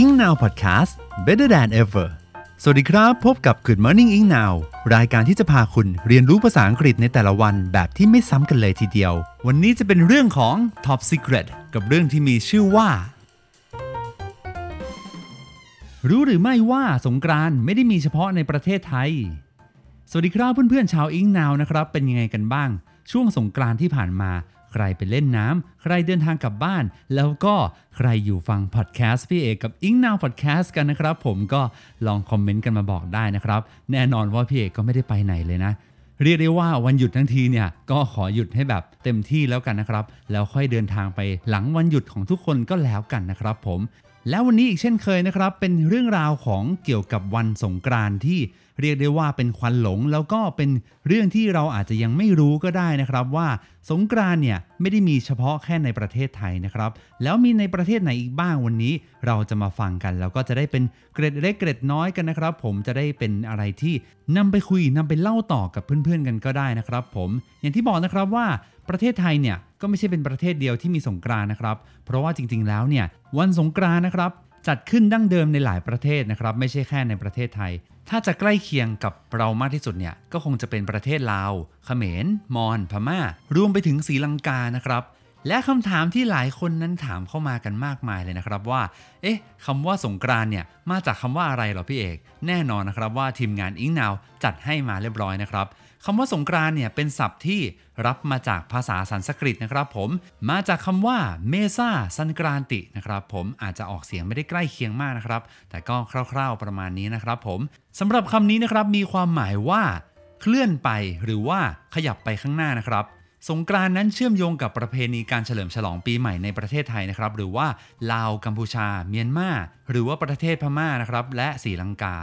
Ing Now Podcast Better than ever สวัสดีครับ พบกับ Good Morning Ing Now รายการที่จะพาคุณเรียนรู้ภาษาอังกฤษในแต่ละวันแบบที่ไม่ซ้ำกันเลยทีเดียว วันนี้จะเป็นเรื่องของ Top Secret กับเรื่องที่มีชื่อว่า รู้หรือไม่ว่าสงกรานต์ไม่ได้มีเฉพาะในประเทศไทย สวัสดีครับเพื่อนๆชาวอิงนาวนะครับ เป็นยังไงกันบ้าง ช่วงสงกรานต์ที่ผ่านมา ใครไปเล่นน้ำใครเดินทางกลับบ้าน แล้วก็ใครอยู่ฟังพอดแคสต์พี่เอกกับอิงนาวพอดแคสต์กันนะครับ ผมก็ลองคอมเมนต์กันมาบอกได้นะครับ แน่นอนว่าพี่เอกก็ไม่ได้ไปไหนเลยนะเรียกได้ว่าวันหยุดทั้งทีเนี่ยก็ขอหยุดให้แบบเต็มที่แล้วกันนะครับ แล้วค่อยเดินทางไปหลังวันหยุดของทุกคนก็แล้วกันนะครับผม แล้ววันนี้อีกเช่นเคยนะครับ เป็นเรื่องราวของเกี่ยวกับวันสงกรานที่เรียกได้ว่าเป็นควันหลง แล้วก็เป็นเรื่องที่เราอาจจะยังไม่รู้ก็ได้นะครับว่าสงกรานเนี่ยไม่ได้มีเฉพาะแค่ในประเทศไทยนะครับ แล้วมีในประเทศไหนอีกบ้างวันนี้ เราจะมาฟังกัน แล้วก็จะได้เป็นเกร็ดเล็กเกร็ดน้อยกันนะครับ ผมจะได้เป็นอะไรที่นำไปคุยนำไปเล่าต่อกับเพื่อนๆกันก็ได้นะครับ ผมอย่างที่บอกนะครับว่าประเทศไทยเนี่ย ก็ไม่ใช่เป็นประเทศเดียวที่มีสงกรานนะครับ เพราะว่าจริงๆแล้วเนี่ยวันสงกรานนะครับจัดขึ้นดั้งเดิมในหลายประเทศนะครับ ไม่ใช่แค่ในประเทศไทย ถ้าจะใกล้เคียงกับเรามากที่สุดเนี่ยก็คงจะเป็นประเทศลาวเขมรมอญพม่า รวมไปถึงศรีลังกานะครับ และคำถามที่หลายคนนั้นถามเข้ามากันมากมายเลยนะครับว่า เอ๊ะคำว่าสงกรานเนี่ยมาจากคำว่าอะไรหรอพี่เอก แน่นอนนะครับว่าทีมงานอิงนาวจัดให้มาเรียบร้อยนะครับคำว่าสงกรานเนี่ยเป็นศัพท์ที่รับมาจากภาษาสันสกฤตนะครับผม มาจากคำว่าเมซาสันกรานตินะครับผมอาจจะออกเสียงไม่ได้ใกล้เคียงมากนะครับ แต่ก็คร่าว ๆประมาณนี้นะครับผมสำหรับคำนี้นะครับมีความหมายว่า เคลื่อนไปหรือว่าขยับไปข้างหน้านะครับ สงกรานนั้นเชื่อมโยงกับประเพณีการเฉลิมฉลองปีใหม่ในประเทศไทยนะครับ หรือว่าลาวกัมพูชา เมียนมาหรือว่าประเทศพม่านะครับและศรีลังกา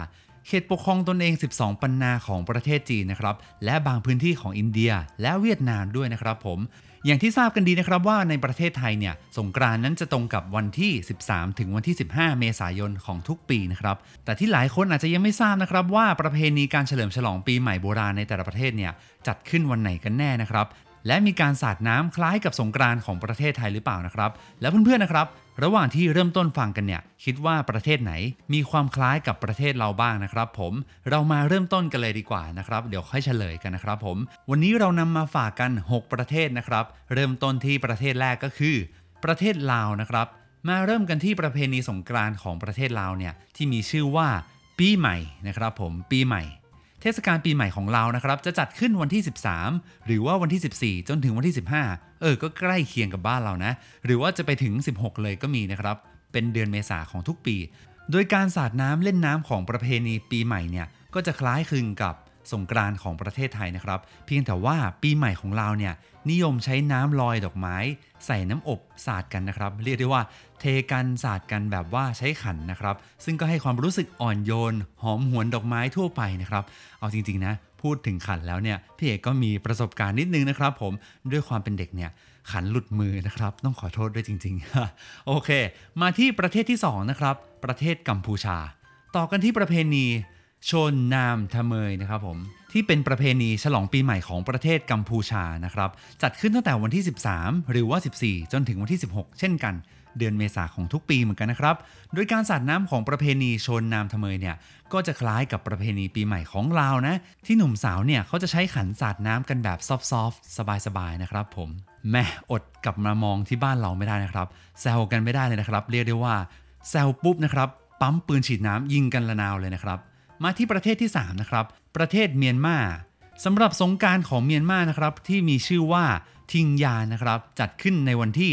เขตปกครองตนเอง 12 ปันนาของประเทศจีนนะครับและบางพื้นที่ของอินเดียและเวียดนามด้วยนะครับผมอย่างที่ทราบกันดีนะครับว่าในประเทศไทยเนี่ยสงกรานนั้นจะตรงกับวันที่ 13 ถึงวันที่ 15 เมษายนของทุกปีนะครับแต่ที่หลายคนอาจจะยังไม่ทราบนะครับว่าประเพณีการเฉลิมฉลองปีใหม่โบราณในแต่ละประเทศเนี่ยจัดขึ้นวันไหนกันแน่นะครับ และมีการสาดน้ำคล้ายกับสงกรานต์ของประเทศไทยหรือเปล่านะครับ แล้วเพื่อนๆนะครับ ระหว่างที่เริ่มต้นฟังกันเนี่ยคิดว่าประเทศไหนมีความคล้ายกับประเทศเราบ้างนะครับ ผมเรามาเริ่มต้นกันเลยดีกว่านะครับเดี๋ยวค่อยเฉลยกันนะครับ ผม วันนี้เรานำมาฝากกัน 6 ประเทศนะครับ เริ่มต้นที่ประเทศแรกก็คือ ประเทศลาวนะครับ มาเริ่มกันที่ประเพณีสงกรานต์ของประเทศลาวเนี่ยที่มีชื่อว่าปีใหม่นะครับ ผมปีใหม่ เทศกาลปีใหม่ของเรานะครับ จะจัดขึ้นวันที่ 13 หรือว่าวันที่ 14 จนถึงวันที่ 15 เออ ก็ใกล้เคียงกับบ้านเรานะ หรือว่าจะไปถึง 16 เลยก็มีนะครับ เป็นเดือนเมษาของทุกปี โดยการสาดน้ำเล่นน้ำของประเพณีปีใหม่เนี่ย ก็จะคล้ายคลึงกับ สงกรานของประเทศไทยนะครับ เพียงแต่ว่าปีใหม่ของเราเนี่ยนิยมใช้น้ำลอยดอกไม้ ใส่น้ำอบสาดกันนะครับ เรียกได้ว่าเทกันสาดกันแบบว่าใช้ขันนะครับ ซึ่งก็ให้ความรู้สึกอ่อนโยน หอมหวนดอกไม้ทั่วไปนะครับ เอาจริงๆนะพูดถึงขันแล้วเนี่ยพี่เอกก็มีประสบการณ์นิดนึงนะครับผมด้วยความเป็นเด็กเนี่ยขันหลุดมือนะครับ ต้องขอโทษด้วยจริง ๆ โอเค มาที่ประเทศที่สองนะครับประเทศกัมพูชา ต่อกันที่ประเพณี ชนนามทะเมยนะครับผมที่เป็นประเพณีฉลองปีใหม่ของประเทศกัมพูชานะครับจัดขึ้นตั้งแต่วันที่ 13 หรือว่า 14 จนถึงวันที่ 16 เช่นกัน เดือนเมษาของทุกปีเหมือนกันนะครับ โดยการสาดน้ำของประเพณีชนนามทะเมยเนี่ยก็จะคล้ายกับประเพณีปีใหม่ของลาวนะ ที่หนุ่มสาวเนี่ยเขาจะใช้ขันสาดน้ำกันแบบซอฟต์ๆสบายๆนะครับ ผมแม่อดกลับมามองที่บ้านเราไม่ได้นะครับแซวกันไม่ได้เลยนะครับ เรียกได้ว่าแซวปุ๊บนะครับปั๊มปืนฉีดน้ำยิงกันละนาวเลยนะครับ มาที่ประเทศที่ 3 นะครับ ประเทศเมียนมาสำหรับสงการของเมียนมานะครับที่มีชื่อว่าทิงยานะครับจัดขึ้นในวันที่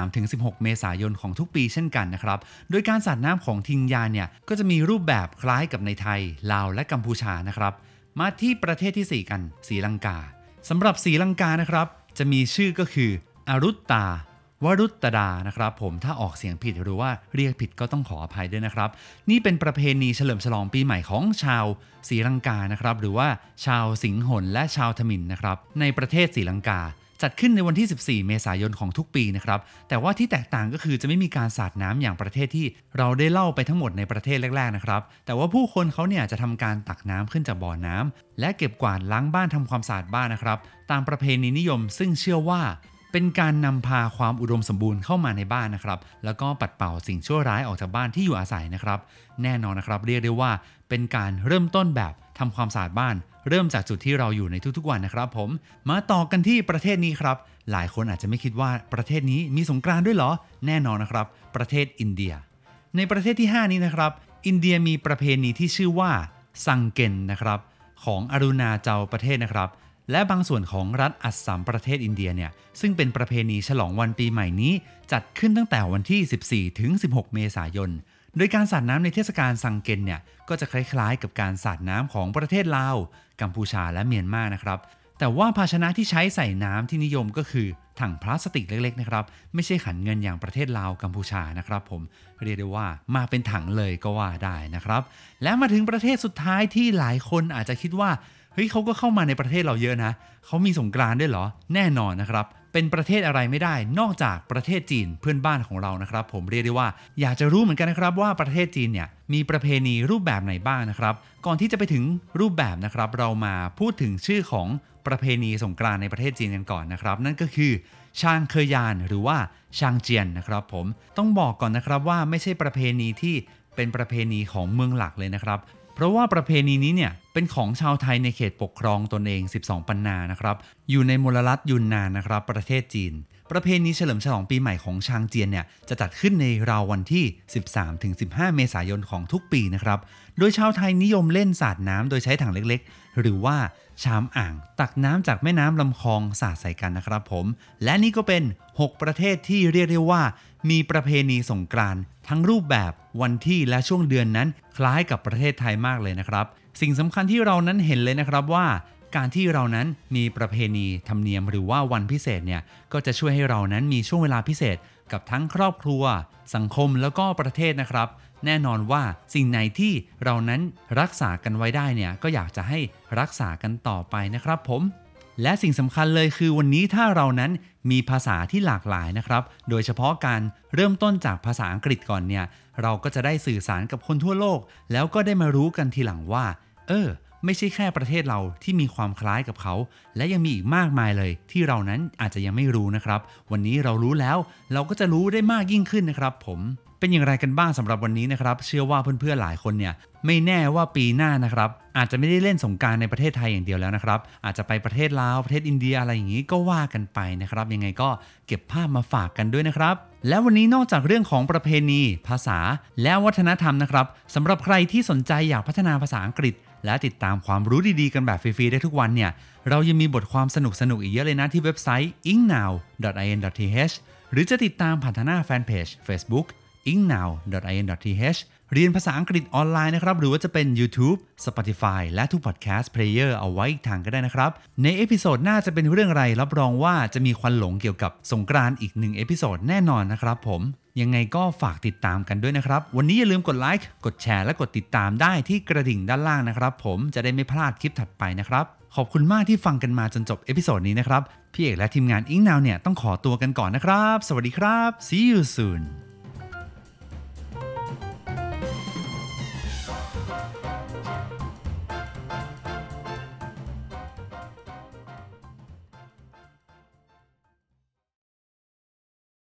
13-16 เมษายนของทุกปีเช่นกันนะครับ โดยการสาดน้ำของทิงยาเนี่ยก็จะมีรูปแบบคล้ายกับในไทย ลาวและกัมพูชานะครับ มาที่ประเทศที่ 4 กันศรีลังกาสำหรับศรีลังกานะครับ จะมีชื่อก็คืออารุตตา วรุตดานะครับ ผมถ้าออกเสียงผิดหรือว่าเรียกผิดก็ต้องขออภัยด้วยนะครับ นี่เป็นประเพณีเฉลิมฉลองปีใหม่ของชาวศรีลังกานะครับ หรือว่าชาวสิงหนและชาวทมินนะครับ ในประเทศศรีลังกา จัดขึ้นในวันที่ 14 เมษายนของทุกปีนะครับ แต่ว่าที่แตกต่างก็คือจะไม่มีการสาดน้ำอย่างประเทศที่เราได้เล่าไปทั้งหมดในประเทศแรก ๆนะครับ แต่ว่าผู้คนเขาเนี่ยจะทำการตักน้ำขึ้นจากบ่อน้ำและเก็บกวาดล้างบ้านทำความสะอาดบ้านนะครับ ตามประเพณีนิยม ซึ่งเชื่อว่า เป็นการนำพาความอุดมสมบูรณ์เข้ามาในบ้านนะครับ แล้วก็ปัดเป่าสิ่งชั่วร้ายออกจากบ้านที่อยู่อาศัยนะครับ แน่นอนนะครับ เรียกได้ว่าเป็นการเริ่มต้นแบบทำความสะอาดบ้าน เริ่มจากจุดที่เราอยู่ในทุกๆวันนะครับ ผม มาต่อกันที่ประเทศนี้ครับ หลายคนอาจจะไม่คิดว่าประเทศนี้มีสงกรานต์ด้วยเหรอ แน่นอนนะครับ ประเทศอินเดีย ในประเทศที่ 5 นี้นะครับ อินเดียมีประเพณีที่ชื่อว่าซังเกนนะครับ ของอรุณาเจาประเทศนะครับ และบางส่วนของรัฐอัสสัมประเทศอินเดียเนี่ยซึ่งเป็นประเพณีฉลองวันปีใหม่นี้ จัดขึ้นตั้งแต่วันที่ 14 ถึง 16 เมษายน โดยการสาดน้ำในเทศกาลซังเกนเนี่ยก็จะคล้ายๆ กับการสาดน้ำของประเทศลาว กัมพูชาและเมียนมานะครับแต่ว่าภาชนะที่ใช้ใส่น้ำที่นิยมก็คือถังพลาสติกเล็กๆนะครับไม่ใช่ขันเงินอย่างประเทศลาวกัมพูชานะครับ ผมเรียกได้ว่ามาเป็นถังเลยก็ว่าได้นะครับ และมาถึงประเทศสุดท้ายที่หลายคนอาจจะคิดว่า ฮ้ยเขาก็เข้ามาในประเทศเราเยอะนะเขามีสงกรานด้วยเหรอ แน่นอนนะครับ เป็นประเทศอะไรไม่ได้ นอกจากประเทศจีนเพื่อนบ้านของเรานะครับ ผมเรียกได้ว่า อยากจะรู้เหมือนกันนะครับว่าประเทศจีนเนี่ยมีประเพณีรูปแบบไหนบ้างนะครับ ก่อนที่จะไปถึงรูปแบบนะครับ เรามาพูดถึงชื่อของประเพณีสงกรานในประเทศจีนกันก่อนนะครับ นั่นก็คือชางเคยานหรือว่าชางเจียนนะครับ ผมต้องบอกก่อนนะครับว่าไม่ใช่ประเพณีที่เป็นประเพณีของเมืองหลักเลยนะครับ เพราะว่าประเพณีนี้เนี่ยเป็นของชาวไทยในเขตปกครองตนเอง 12 ปันนานะครับ อยู่ในมลรัฐยุนนานนะครับ ประเทศจีน ประเพณีเฉลิมฉลองปีใหม่ของชางเจียนเนี่ยจะจัดขึ้นในราววันที่ 13-15 เมษายนของทุกปีนะครับ โดยชาวไทยนิยมเล่นสาดน้ำโดยใช้ถังเล็กๆ หรือว่าชามอ่าง ตักน้ำจากแม่น้ำลำคลองสาดใส่กันนะครับผม และนี่ก็เป็น 6 ประเทศที่เรียกได้ว่า มีประเพณีสงกรานต์ทั้งรูปแบบวันที่และช่วงเดือนนั้น คล้ายกับประเทศไทยมากเลยนะครับ สิ่งสำคัญที่เรานั้นเห็นเลยนะครับว่า การที่เรานั้นมีประเพณีธรรมเนียมหรือว่าวันพิเศษเนี่ยก็จะช่วยให้เรานั้นมีช่วงเวลาพิเศษกับทั้งครอบครัว สังคมแล้วก็ประเทศนะครับ แน่นอนว่าสิ่งไหนที่เรานั้นรักษากันไว้ได้เนี่ยก็อยากจะให้รักษากันต่อไปนะครับผมและสิ่งสำคัญเลยคือวันนี้ถ้าเรานั้นมีภาษาที่หลากหลายนะครับ โดยเฉพาะการเริ่มต้นจากภาษาอังกฤษก่อนเนี่ย เราก็จะได้สื่อสารกับคนทั่วโลก แล้วก็ได้มารู้กันทีหลังว่า เออ ไม่ใช่แค่ประเทศเราที่มีความคล้ายกับเขา และยังมีอีกมากมายเลยที่เรานั้นอาจจะยังไม่รู้นะครับ วันนี้เรารู้แล้วเราก็จะรู้ได้มากยิ่งขึ้นนะครับ ผมเป็นอย่างไรกันบ้างสำหรับวันนี้นะครับ เชื่อว่าเพื่อนๆหลายคนเนี่ยไม่แน่ว่าปีหน้านะครับ อาจจะไม่ได้เล่นสงการในประเทศไทยอย่างเดียวแล้วนะครับ อาจจะไปประเทศลาวประเทศอินเดียอะไรอย่างนี้ก็ว่ากันไปนะครับ ยังไงก็เก็บภาพมาฝากกันด้วยนะครับ แล้ววันนี้นอกจากเรื่องของประเพณี ภาษา และวัฒนธรรมนะครับสำหรับใครที่สนใจอยากพัฒนาภาษาอังกฤษ และติดตามความรู้ดีๆกันแบบฟรีๆได้ทุกวันเนี่ย เรายังมีบทความสสนุกๆอีกเยอะเลยนะที่เว็บไซต์ engnow.in.th หรือจะติดตามผ่านทางหน้าแฟนเพจ Facebook engnow.in.th เรียนภาษาอังกฤษออนไลน์นะครับ หรือว่าจะเป็น YouTube Spotify และทุก podcast player เอาไว้อีกทางก็ได้นะครับ ใน episode หน้าจะเป็นเรื่องอะไรรับรองว่าจะมีควันหลงเกี่ยวกับสงกรานต์อีกหนึ่ง episode แน่นอนนะครับผม ยังไงก็ฝากติดตามกันด้วยนะครับ วันนี้อย่าลืมกดไลค์ กดแชร์ และกดติดตามได้ที่กระดิ่งด้านล่างนะครับ ผมจะได้ไม่พลาดคลิปถัดไปนะครับ ขอบคุณมากที่ฟังกันมาจนจบเอพิโซดนี้นะครับ พี่เอกและทีมงานอิงนาวเนี่ยต้องขอตัวกันก่อนนะครับ สวัสดีครับ see you soon